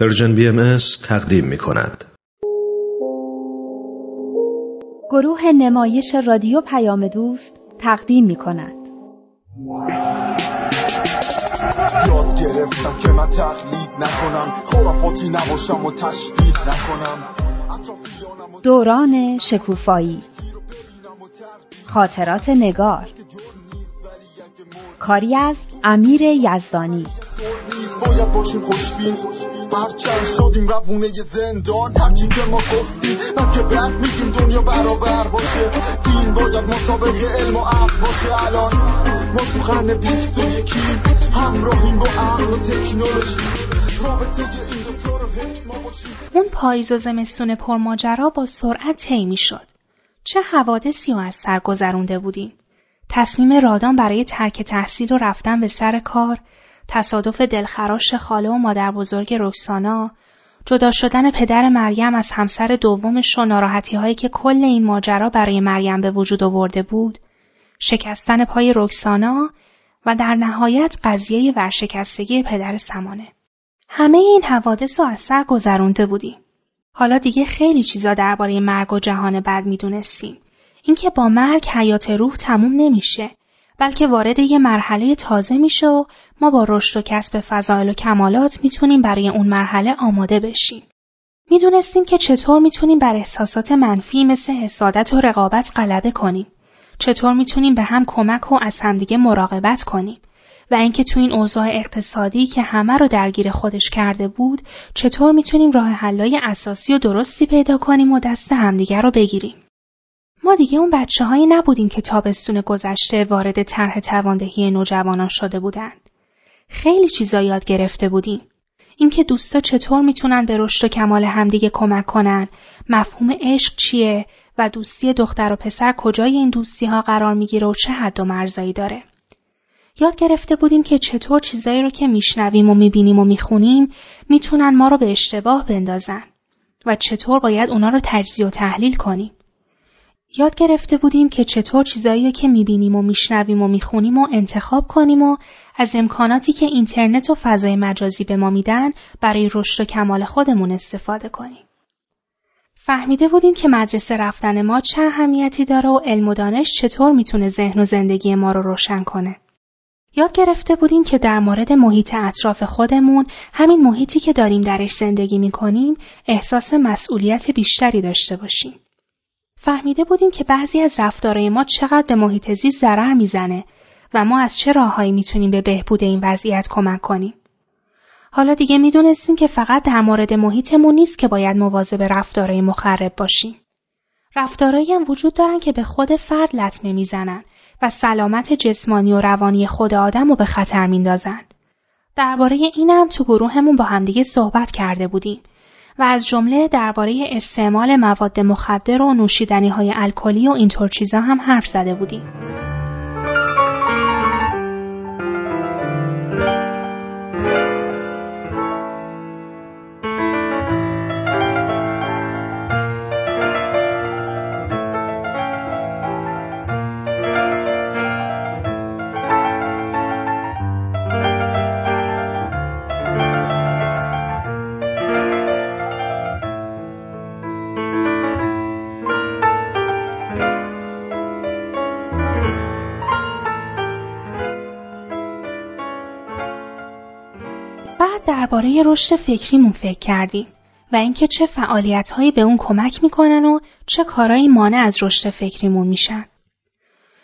پرژن بی ام تقدیم می کند. گروه نمایش رادیو پیام دوست تقدیم می کند. یاد گرفتم که من تقلید نکنم خرافاتی نباشم و تشبیه نکنم. دوران شکوفایی. خاطرات نگار. کاری از امیر یزدانی. باید باشیم خوشبین. هرچند شدیم روونه زندان. هرچی که ما گفتیم من که بعد میگیم دنیا برابر باشه. دین باید مسابقه علم و عقل باشه. الان ما تو قرن بیست و یکیم. همراهیم با عقل و تکنولوژی. رابطه این دوتا رو حس ما باشیم. اون پاییز و زمستون پرماجرا با سرعت طی می‌شد. چه حوادثی و از سر گذرونده بودیم. تصمیم رادان برای ترک تحصیل و رفتن به سر کار، تصادف دلخراش خاله و مادر بزرگ رکسانا، جدا شدن پدر مریم از همسر دومش و ناراحتی هایی که کل این ماجرا برای مریم به وجود آورده بود، شکستن پای رکسانا و در نهایت قضیه ورشکستگی پدر سمانه. همه این حوادث رو از سر گذرونده بودیم. حالا دیگه خیلی چیزا درباره مرگ و جهان بد می‌دونستیم. اینکه با مرگ حیات روح تموم نمیشه بلکه وارد یه مرحله تازه میشه و ما با رشد و کسب فضایل و کمالات می‌تونیم برای اون مرحله آماده بشیم. می‌دونستیم که چطور می‌تونیم بر احساسات منفی مثل حسادت و رقابت غلبه کنیم. چطور می‌تونیم به هم کمک و از همدیگه مراقبت کنیم. و اینکه تو این اوضاع اقتصادی که همه رو درگیر خودش کرده بود چطور می‌تونیم راه حلای اساسی و درستی پیدا کنیم و دست همدیگر رو بگیریم. ما دیگه اون بچه هایی نبودیم که تابستون گذشته وارد طرح تواندهی نوجوانان شده بودند. خیلی چیزا یاد گرفته بودیم. اینکه دوستا چطور می‌تونن به رشد و کمال همدیگه کمک کنن، مفهوم عشق چیه و دوستی دختر و پسر کجای این دوستی ها قرار می‌گیره و چه حد و مرزایی داره. یاد گرفته بودیم که چطور چیزایی رو که میشنویم و می‌بینیم و می‌خونیم می‌تونن ما رو به اشتباه بندازن و چطور باید اونا رو تجزیه و تحلیل کنیم. یاد گرفته بودیم که چطور چیزایی که می‌بینیم و میشنویم و می‌خونیم و انتخاب کنیم و از امکاناتی که اینترنت و فضای مجازی به ما میدن برای رشد و کمال خودمون استفاده کنیم. فهمیده بودیم که مدرسه رفتن ما چه اهمیتی داره و علم و دانش چطور می‌تونه ذهن و زندگی ما رو روشن کنه. یاد گرفته بودیم که در مورد محیط اطراف خودمون همین محیطی که داریم درش زندگی می کنیم احساس مسئولیت بیشتری داشته باشیم. فهمیده بودیم که بعضی از رفتارهای ما چقدر به محیط زیست ضرر می‌زنه و ما از چه راههایی می‌تونیم به بهبود این وضعیت کمک کنیم. حالا دیگه می‌دونستیم که فقط در مورد محیطمون نیست که باید مواظب رفتارهای مخرب باشیم. رفتارهایی هم وجود دارن که به خود فرد لطمه می‌زنن و سلامت جسمانی و روانی خود آدم رو به خطر میندازن. درباره این هم تو گروهمون با همدیگه صحبت کرده بودیم و از جمله درباره استعمال مواد مخدر و نوشیدنی های الکلی و اینطور چیزا هم حرف زده بودیم. درباره رشد فکریمون فکر کردیم و اینکه چه فعالیتهایی به اون کمک می‌کنن و چه کارایی مانع از رشد فکریمون میشن.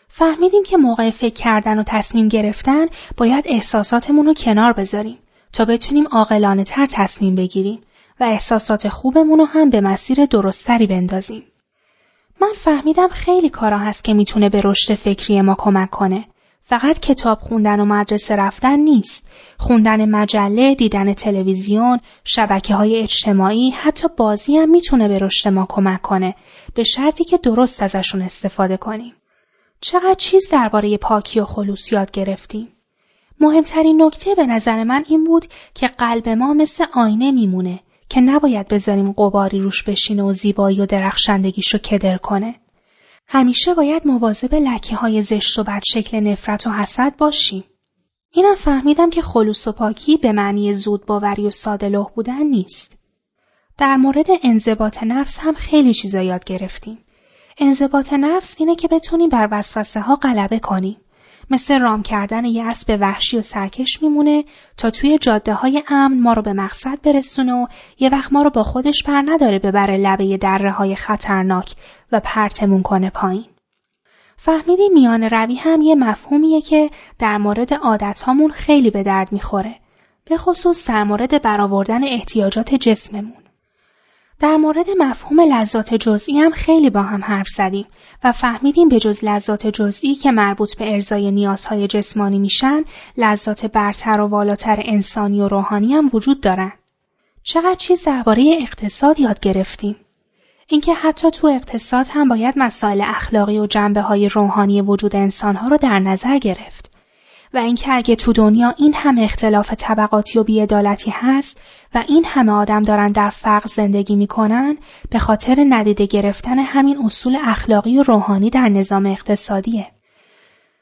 فهمیدیم که موقع فکر کردن و تصمیم گرفتن باید احساساتمون رو کنار بذاریم تا بتونیم عاقلانه تر تصمیم بگیریم و احساسات خوبمون رو هم به مسیر درستری بندازیم. من فهمیدم خیلی کارا هست که می‌تونه به رشد فکری ما کمک کنه فقط کتاب خوندن و مدرسه رفتن نیست. خوندن مجله، دیدن تلویزیون، شبکه های اجتماعی، حتی بازی هم می‌تونه به رشد ما کمک کنه. به شرطی که درست ازشون استفاده کنیم. چقدر چیز درباره پاکی و خلوص یاد گرفتیم. مهمترین نکته به نظر من این بود که قلب ما مثل آینه میمونه که نباید بذاریم قباری روش بشینه و زیبایی و درخشندگیشو کدر کنه. همیشه باید مواظب لکه های زشت و بد شکل نفرت و حسد باشیم. اینم فهمیدم که خلوص و پاکی به معنی زود باوری و ساده بودن نیست. در مورد انضباط نفس هم خیلی چیزا یاد گرفتیم. انضباط نفس اینه که بتونیم بر وسوسه ها غلبه کنیم. مثل رام کردن یه اسب وحشی و سرکش میمونه تا توی جاده های امن ما رو به مقصد برسونه و یه وقت ما رو با خودش پر نداره ببره لبه دره های خطرناک و پرتمون کنه پایین. فهمیدی میان روی هم یه مفهومیه که در مورد عادت خیلی به درد می‌خوره. به خصوص در مورد برآوردن احتیاجات جسممون. در مورد مفهوم لذات جزئی هم خیلی با هم حرف زدیم و فهمیدیم به جز لذات جزئی که مربوط به ارزای نیازهای جسمانی میشن، لذات برتر و والاتر انسانی و روحانی هم وجود دارن. چقدر چیز درباره اقتصاد یاد گرفتیم. اینکه حتی تو اقتصاد هم باید مسائل اخلاقی و جنبه های روحانی وجود انسانها رو در نظر گرفت. و اینکه اگه تو دنیا این همه اختلاف طبقاتی و بیعدالتی هست و این همه آدم دارن در فقر زندگی می‌کنن به خاطر ندیده گرفتن همین اصول اخلاقی و روحانی در نظام اقتصادیه.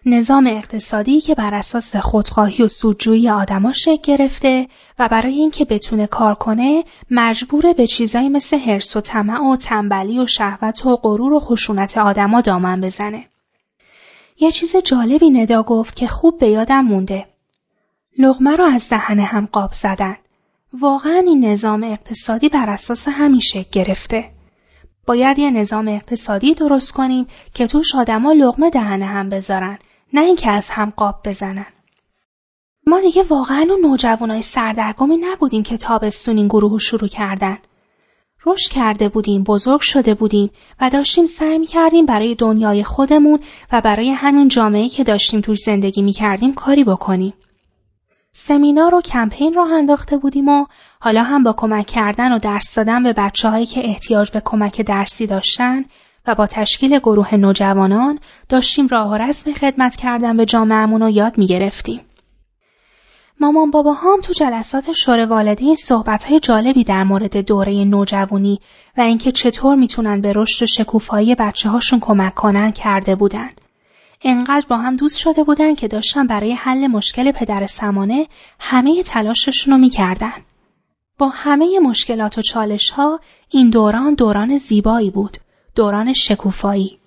نظام اقتصادی که بر اساس خودخواهی و سودجویی آدما شکل گرفته و برای اینکه بتونه کار کنه مجبوره به چیزایی مثل حرس و طمع و تنبلی و شهوت و غرور و خشونت آدما دامن بزنه. یه چیز جالبی ندا گفت که خوب به یادم مونده. لغمه رو از دهن هم قاب زدن. واقعا این نظام اقتصادی بر اساس همین شکل گرفته. باید یه نظام اقتصادی درست کنیم که توش آدما لغمه دهن هم بذارن نه اینکه از هم قاب بزنن. ما دیگه واقعا اون نوجوانای سردرگمی نبودیم که تابستون این گروه شروع کردن. رشد کرده بودیم، بزرگ شده بودیم و داشتیم سعی می کردیم برای دنیای خودمون و برای همین جامعه که داشتیم توش زندگی می کردیم کاری بکنیم. سمینار و کمپین راه انداخته بودیم و حالا هم با کمک کردن و درس دادن به بچه هایی که احتیاج به کمک درسی داشتن و با تشکیل گروه نوجوانان داشتیم راه و رسم خدمت کردن به جامعهمون رو یاد می گرفتیم. مامان بابا هم تو جلسات شور والدین صحبت های جالبی در مورد دوره نوجوانی و اینکه چطور می‌تونن به رشد و شکوفایی بچه هاشون کمک کنن کرده بودن. انقدر با هم دوست شده بودن که داشتن برای حل مشکل پدر سمانه همه تلاششون رو می‌کردن. با همه مشکلات و چالش ها این دوران دوران زیبایی بود. دوران شکوفایی.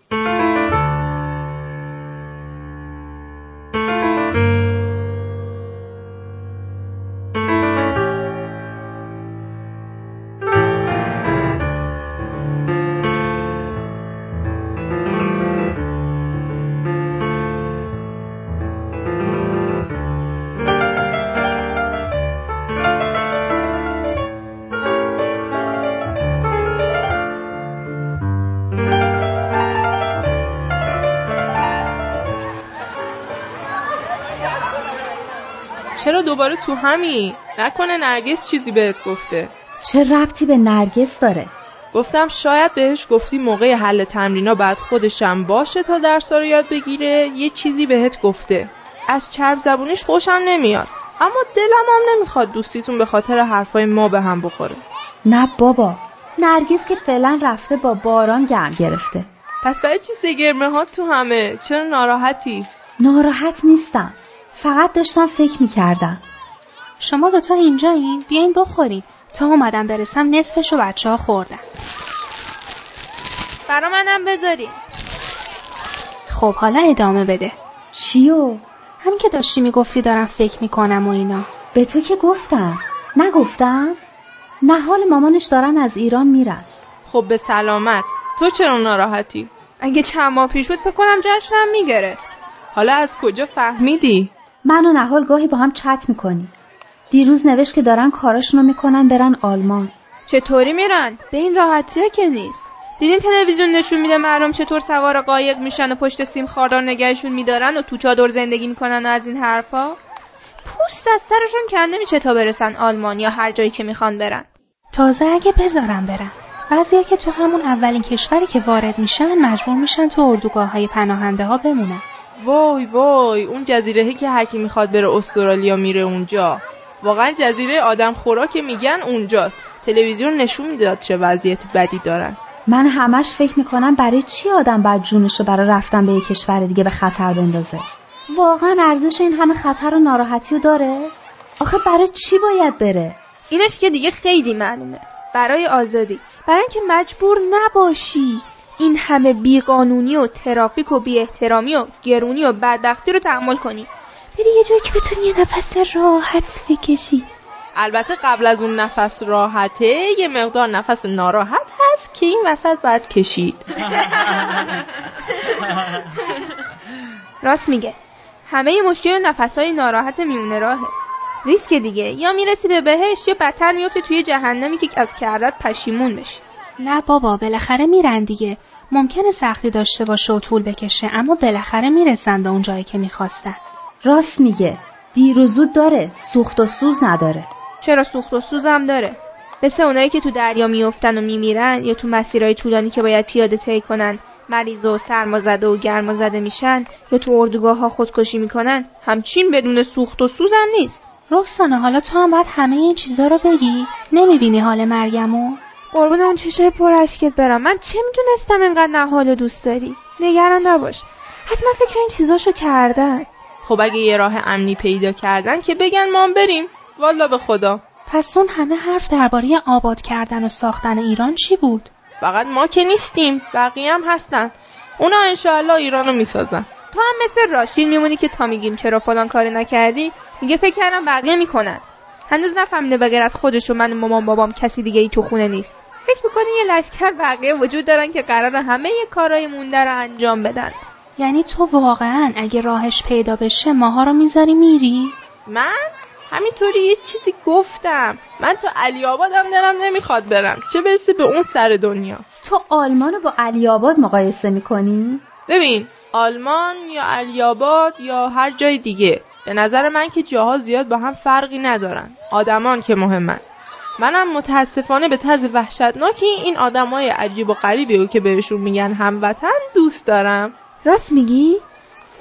چرا دوباره تو همی؟ نکنه نرگس چیزی بهت گفته. چه ربطی به نرگس داره؟ گفتم شاید بهش گفتی موقع حل تمرینا بعد خودشم باشه تا درس رو یاد بگیره یه چیزی بهت گفته. از چرب زبونش خوشم نمیاد. اما دلم هم نمی‌خواد دوستیتون به خاطر حرفای ما به هم بخوره. نه بابا. نرگس که فعلا رفته با باران گرم گرفته. پس برای چی سگرمه ها تو همه؟ چرا ناراحتی؟ ناراحت نیستم. فقط داشتم فکر می‌کردم. شما دوتا اینجایین؟ بیاین بخورین. تا اومدم برسم نصفش و بچه ها خوردن. برا منم بذارین. خب حالا ادامه بده. چیو؟ همین که داشتی می‌گفتی دارم فکر می‌کنم و اینا. به تو که گفتم. نگفتم؟ نه حال مامانش دارن از ایران میرن. خب به سلامت. تو چرا ناراحتی؟ اگه چند ماه پیش بود فکر کنم جشنم می‌گرفت. حالا از کجا فهمیدی؟ من و نهال گاهی با هم چت می‌کنیم دیروز نوشت که دارن کاراشونو می‌کنن برن آلمان. چطوری میرن؟ به این راحتیه که نیست. دیدین تلویزیون نشون میده مردم چطور سوار قایق میشن و پشت سیم خاردار نگهشون میدارن و تو چادر زندگی می‌کنن و از این حرفا؟ پوست از سرشون کنده میشه تا برسن آلمان یا هر جایی که می‌خوان برن. تازه اگه بذارن برن. بعضیا که تو همون اولین کشوری که وارد میشن مجبور میشن تو اردوگاه های پناهنده ها بمونن. وای وای اون جزیره که هر کی می‌خواد بره استرالیا میره اونجا. واقعا جزیره آدم خورا که میگن اونجاست. تلویزیون نشون می‌داد چه وضعیت بدی دارن. من همش فکر می‌کنم برای چی آدم باید جونش رو برای رفتن به یک کشور دیگه به خطر بندازه؟ واقعا ارزش این همه خطر و ناراحتی رو داره؟ آخه برای چی باید بره؟ اینش که دیگه خیلی معلومه. برای آزادی. برای اینکه مجبور نباشی. این همه بیقانونی و ترافیک و بی احترامی و گرونی و بدبختی رو تحمل کنی. بری یه جایی که بتونی یه نفس راحت بکشی. البته قبل از اون نفس راحته یه مقدار نفس ناراحت هست که این وسط باید کشید. راست میگه. همه مشکل نفسهای ناراحت میونه راهه. ریسک دیگه یا می‌رسی به بهشت یا بدتر میفته توی جهنمی که از کردت پشیمون بشی. نه بابا بالاخره میرن دیگه. ممکنه سختی داشته باشه و طول بکشه اما بالاخره می‌رسن به اون جایی که می‌خواستن. راست میگه. دیر و زود داره. سوخت و سوز نداره. چرا سوخت و سوزم داره؟ مثل اونایی که تو دریا میافتن و میمیرن یا تو مسیرهای طولانی که باید پیاده طی کنن مریض و سرمازده و گرمازده میشن یا تو اردوگاه ها خودکشی می‌کنن همچین بدون سوخت و سوزم نیست. رخسانه حالا تو هم باید همه این چیزا رو بگی؟ نمی‌بینی حال مریمو قربون اون چشای پر اشکت برم. من چه می‌دونستم اینقدر نهال دوست داری؟ نگران نباش. حتما فکر این چیزاشو کردن. خب اگه یه راه امنی پیدا کردن که بگن ما هم بریم. والا به خدا. پس اون همه حرف درباره آباد کردن و ساختن ایران چی بود؟ فقط ما که نیستیم. بقیه هم هستن. اونا انشاءالله ایرانو می‌سازن. تو هم مثل راشین میمونی که تا میگیم چرا فلان کاری نکردی؟ میگه فکر کردم بقیه می‌کنن. هنوز نفهمیده بغیر از خودش و من و مامان بابام کسی دیگه ای تو خونه نیست. فکر می‌کنه یه لشکر بقیه وجود دارن که قرار همه یه کارای مونده رو انجام بدن؟ یعنی تو واقعا اگه راهش پیدا بشه ماها رو می‌ذاری میری؟ من؟ همینطوری یه چیزی گفتم. من تو علی آبادم دلم نمی‌خواد برم. چه برسه به اون سر دنیا؟ تو آلمان رو با علی آباد مقایسه می‌کنی؟ ببین آلمان یا علی آباد یا هر جای دیگه به نظر من که جاها زیاد با هم فرقی ندارن. آدمان که مهمن. منم متاسفانه به طرز وحشتناکی این آدمای عجیب و غریبی رو که بهشون میگن هموطن دوست دارم. راست میگی؟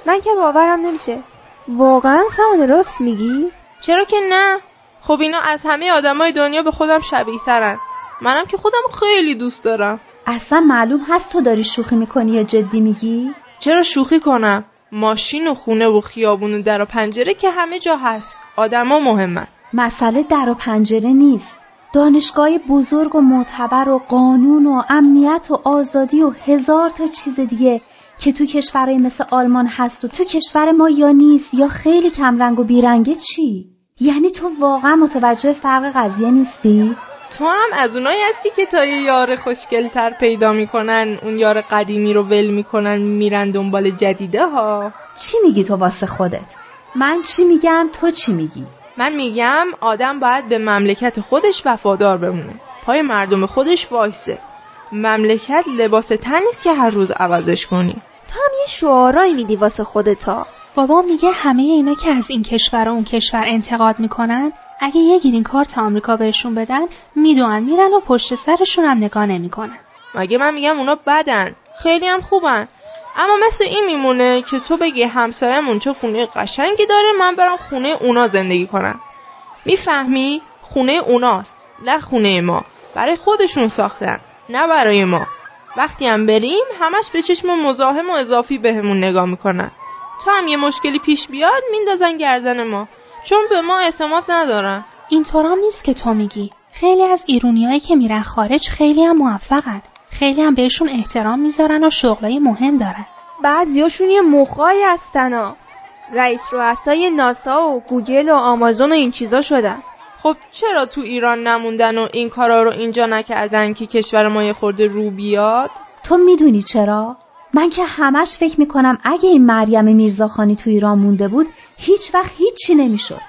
من که باورم نمیشه. واقعا سمان راست میگی؟ چرا که نه؟ خب اینا از همه آدمای دنیا به خودم شبیه ترن منم که خودم خیلی دوست دارم. اصلا معلوم هست تو داری شوخی می‌کنی یا جدی میگی؟ چرا شوخی کنم؟ ماشین و خونه و خیابون و در و پنجره که همه جا هست. آدما مهمن. مسئله در و پنجره نیست. دانشگاه بزرگ و معتبر و قانون و امنیت و آزادی و هزار تا چیز دیگه که تو کشورهای مثل آلمان هست و تو کشور ما یا نیست یا خیلی کمرنگ و بیرنگه چی؟ یعنی تو واقعا متوجه فرق قضیه نیستی؟ تو هم از اونایی هستی که تا یه یار خوشگلتر پیدا می‌کنن اون یار قدیمی رو ول می‌کنن میرن دنبال جدیده ها چی میگی تو واسه خودت؟ من چی میگم تو چی میگی؟ من میگم آدم باید به مملکت خودش وفادار بمونه. پای مردم خودش وایسه. مملکت لباس تن نیست که هر روز عوضش کنی. تو هم یه شعارایی میدی واسه خودتا. بابا میگه همه اینا که از این کشور و اون کشور انتقاد می‌کنن اگه یه گرین کارت آمریکا بهشون بدن می‌دونن میرن و پشت سرشون هم نگاه نمی‌کنن. مگه من میگم اونا بدن؟ خیلی هم خوبن. اما مثل این میمونه که تو بگی همسایمون چه خونه قشنگی داره من برم خونه اونا زندگی کنم. می‌فهمی؟ خونه اوناست نه خونه ما. برای خودشون ساختن نه برای ما. وقتی هم بریم همش به چشم مزاحم و اضافی بهمون نگاه می‌کنن. تا هم یه مشکلی پیش بیاد میندازن گردن ما. چون به ما اعتماد ندارن. اینطور هم نیست که تو میگی. خیلی از ایرونیایی که میرن خارج خیلی هم موفقن. خیلی هم بهشون احترام می‌ذارن و شغلای مهم دارن. بعضیاشون یه مخایی هستن ها. رئیس رؤسای ناسا و گوگل و آمازون و این چیزا شدن. خب چرا تو ایران نموندن و این کارا رو اینجا نکردن که کشور ما یه خورده رو بیاد؟ تو می‌دونی چرا؟ من که همش فکر می‌کنم اگه این مریم میرزاخانی تو ایران مونده بود هیچ وقت هیچی نمی‌شد.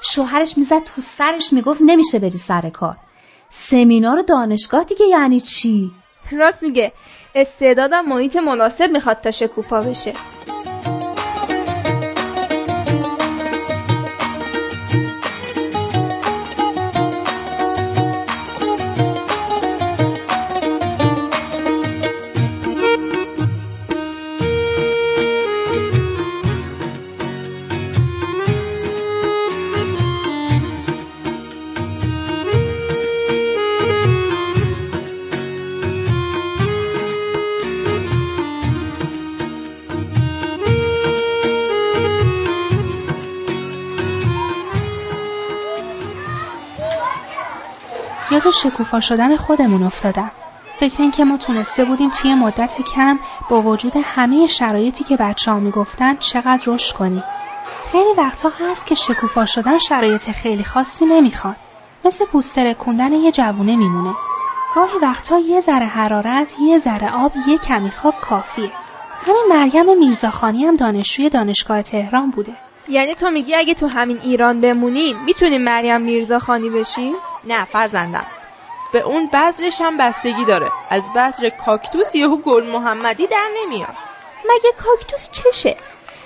شوهرش می‌زد تو سرش می‌گفت نمیشه بری سر کار. سمینار و دانشگاه دیگه یعنی چی؟ راست میگه. استعدادم محیط مناسب می‌خواد تا شکوفا بشه. شکوفا شدن خودمون افتادم. فکر این که ما تونسته بودیم توی مدت کم با وجود همه شرایطی که بچه ها می‌گفتن چقدر رشد کنیم. خیلی وقتا هست که شکوفا شدن شرایط خیلی خاصی نمی‌خواد. مثل پوستر کندن یه جوونه میمونه. گاهی وقتا یه ذره حرارت یه ذره آب یه کمی خاک کافیه. همین مریم میرزاخانی هم دانشجوی دانشگاه تهران بوده. یعنی تو میگی اگه تو همین ایران بمونیم می‌تونیم مریم میرزاخانی بشیم نه فرزندم. به اون بذرش هم بستگی داره. از بذر کاکتوس یهو گل محمدی در نمیاد. مگه کاکتوس چشه؟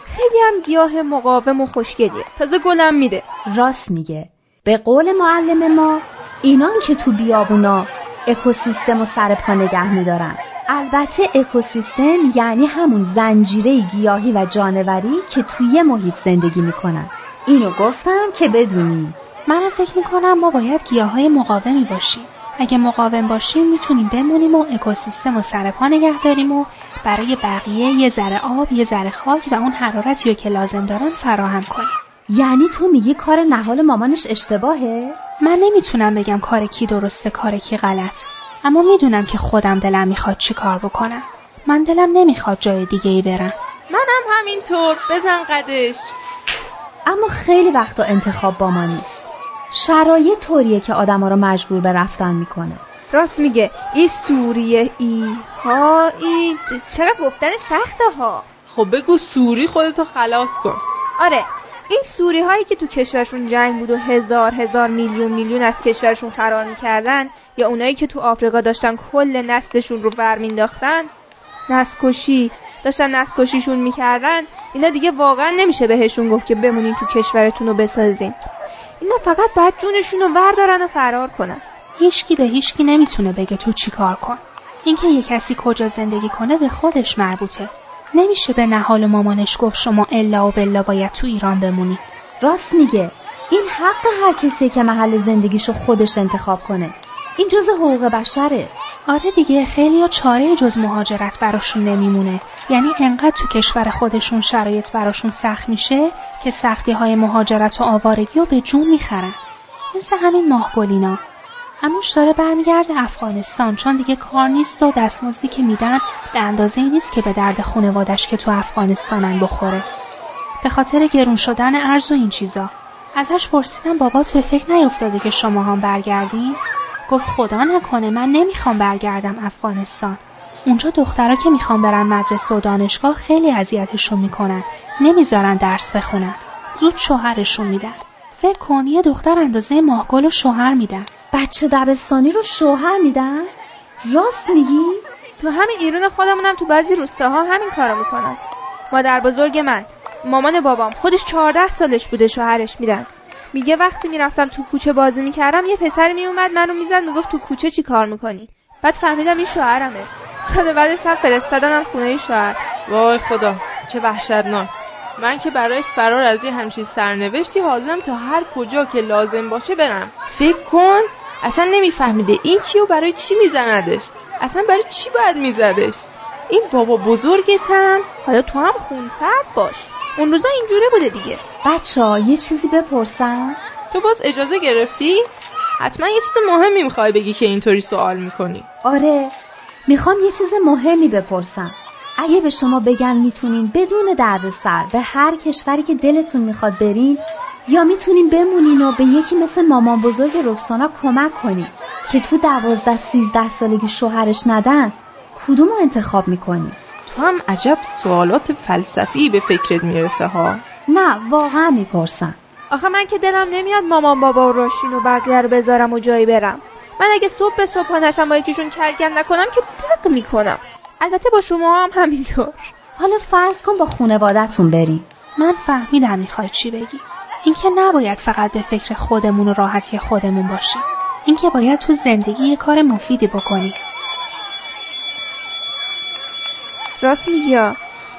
خیلی هم گیاه مقاوم و خوشگلیه. تازه گلم میده. راست میگه. به قول معلم ما اینان که تو بیابونا اکوسیستم و سر پا نگه میدارن. البته اکوسیستم یعنی همون زنجیره گیاهی و جانوری که توی محیط زندگی می‌کنن. اینو گفتم که بدونی. منم فکر می‌کنم ما باید گیاه های مقاومی باشیم. اگه مقاوم باشیم می‌تونیم بمونیم و اکوسیستم و سر پا نگه داریم و برای بقیه یه ذره آب یه ذره خاک و اون حرارتی که لازم دارن فراهم کنیم. یعنی تو میگی کار نهال مامانش اشتباهه؟ من نمی‌تونم بگم کار کی درسته کار کی غلط. اما می‌دونم که خودم دلم می‌خواد چی کار بکنم. من دلم نمی‌خواد جای دیگه ای برم. منم همینطور. بزن قدش. اما خیلی وقتا انتخاب با ما نیست. شرایط طوریه که آدم ها رو مجبور به رفتن می‌کنه. راست میگه. این سوریه ای ها ای چرا گفتن سخته ها خب بگو سوری خودتو خلاص کن. آره این سوری هایی که تو کشورشون جنگ بود و هزار هزار میلیون میلیون از کشورشون فرار می‌کردن یا اونایی که تو آفریقا داشتن کل نسلشون رو برمینداختن نسکشی داشتن نسکشیشون می‌کردن اینا دیگه واقعا نمیشه بهشون گفت که بمونین تو کشورتون رو بسازین. اینا فقط باید جونشون رو بردارن و فرار کنن. هیچکی به هیچکی نمی‌تونه بگه تو چی کار کن. اینکه یه کسی کجا زندگی کنه به خودش مربوطه. نمیشه به نهال مامانش گفت شما الا و بلا باید تو ایران بمونی. راست میگه. این حق هر کسی که محل زندگیشو خودش انتخاب کنه. این جز حقوق بشره. آره دیگه خیلی ها چاره جز مهاجرت براشون نمیمونه. یعنی انقدر تو کشور خودشون شرایط براشون سخت میشه که سختی های مهاجرت و آوارگی رو به جون می‌خرن. مثل همین ماهگلینا هموش داره برمیگرده افغانستان چون دیگه کار نیست و دستمزدی که میدن به اندازه ای نیست که به درد خانوادش که تو افغانستانن بخوره. به خاطر گرون شدن ارز و این چیزا. ازش پرسیدم بابات به فکر نیفتاده که شما هم برگردین؟ گفت خدا نکنه من نمی‌خوام برگردم افغانستان. اونجا دخترها که می‌خوام برن مدرسه و دانشگاه خیلی اذیتشون می‌کنن. نمی‌ذارن درس بخونن. زود شوهرشون میدن. فکر کن یه دختر اندازه ماهگل و شوهر میدن. بچه دبستانی رو شوهر میدن؟ راست میگی؟ تو همین ایران خودمونم تو بعضی روستاها همین کارو می‌کنن. مادر بزرگ من مامان بابام خودش چهارده سالش بوده شوهرش میدن. میگه وقتی می‌رفتم تو کوچه بازی می‌کردم یه پسر میومد منو می‌زد می‌گفت تو کوچه چی کار می‌کنی؟ بعد فهمیدم این شوهرمه. سال بعدش هم فرستادنم خونه شوهر. وای خدا چه وحشتناک. من که برای فرار از یه همچین سرنوشتی حاضرم تا هر کجا که لازم باشه برم. فکر کن اصلا نمیفهمیده این کیو برای چی میزندش؟ اصلا برای چی باید میزدش؟ این بابا بزرگتم. حالا تو هم خونسرد باش. اون روزا اینجوره بوده دیگه بچه یه چیزی بپرسم تو باز اجازه گرفتی؟ حتما یه چیز مهمی می‌خوای بگی که اینطوری سوال می‌کنی آره می‌خوام یه چیز مهمی بپرسم اگه به شما بگن می‌تونین بدون دردسر به هر کشوری که دلتون می‌خواد برین یا می‌تونین بمونین و به یکی مثل مامان بزرگ رکسانا کمک کنین که تو دوازده سیزده سالگی شوهرش ندن کدوم رو انتخاب می‌کنی؟ تو هم عجب سوالات فلسفی به فکرت می‌رسه ها. نه واقعا می‌پرسم. آخه من که دلم نمیاد مامان بابا و راشین و بقیه رو بذارم و جایی برم. من اگه صبح به صبح نشم با یکیشون کرگم نکنم که دق می‌کنم. البته با شما هم همینطور. حالا فرض کن با خونوادتون بریم. من فهمیدم می‌خوای چی بگی. اینکه نباید فقط به فکر خودمون و راحتی خودمون باشیم. اینکه باید تو زندگی یه کار مفیدی بکنیم. راست میگی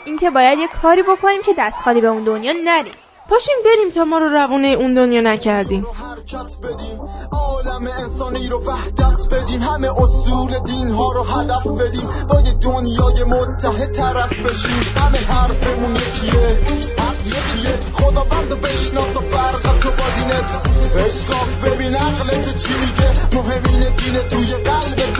اینکه باید یه کاری بکنیم که دست خالی به اون دنیا نریم. پاشیم بریم تا ما رو روونه اون دنیا نکردیم. حرکت بدیم عالم انسانی رو وحدت بدیم. همه اصول دین ها رو هدف بدیم. با یه دنیای متحد طرف بشیم. همه حرفمون یکیه. حق یکیه. خدا بند بشناس و فرق تو با دینت. اشکاف ببین عقلت چی میگه. مهمین دینه توی قلب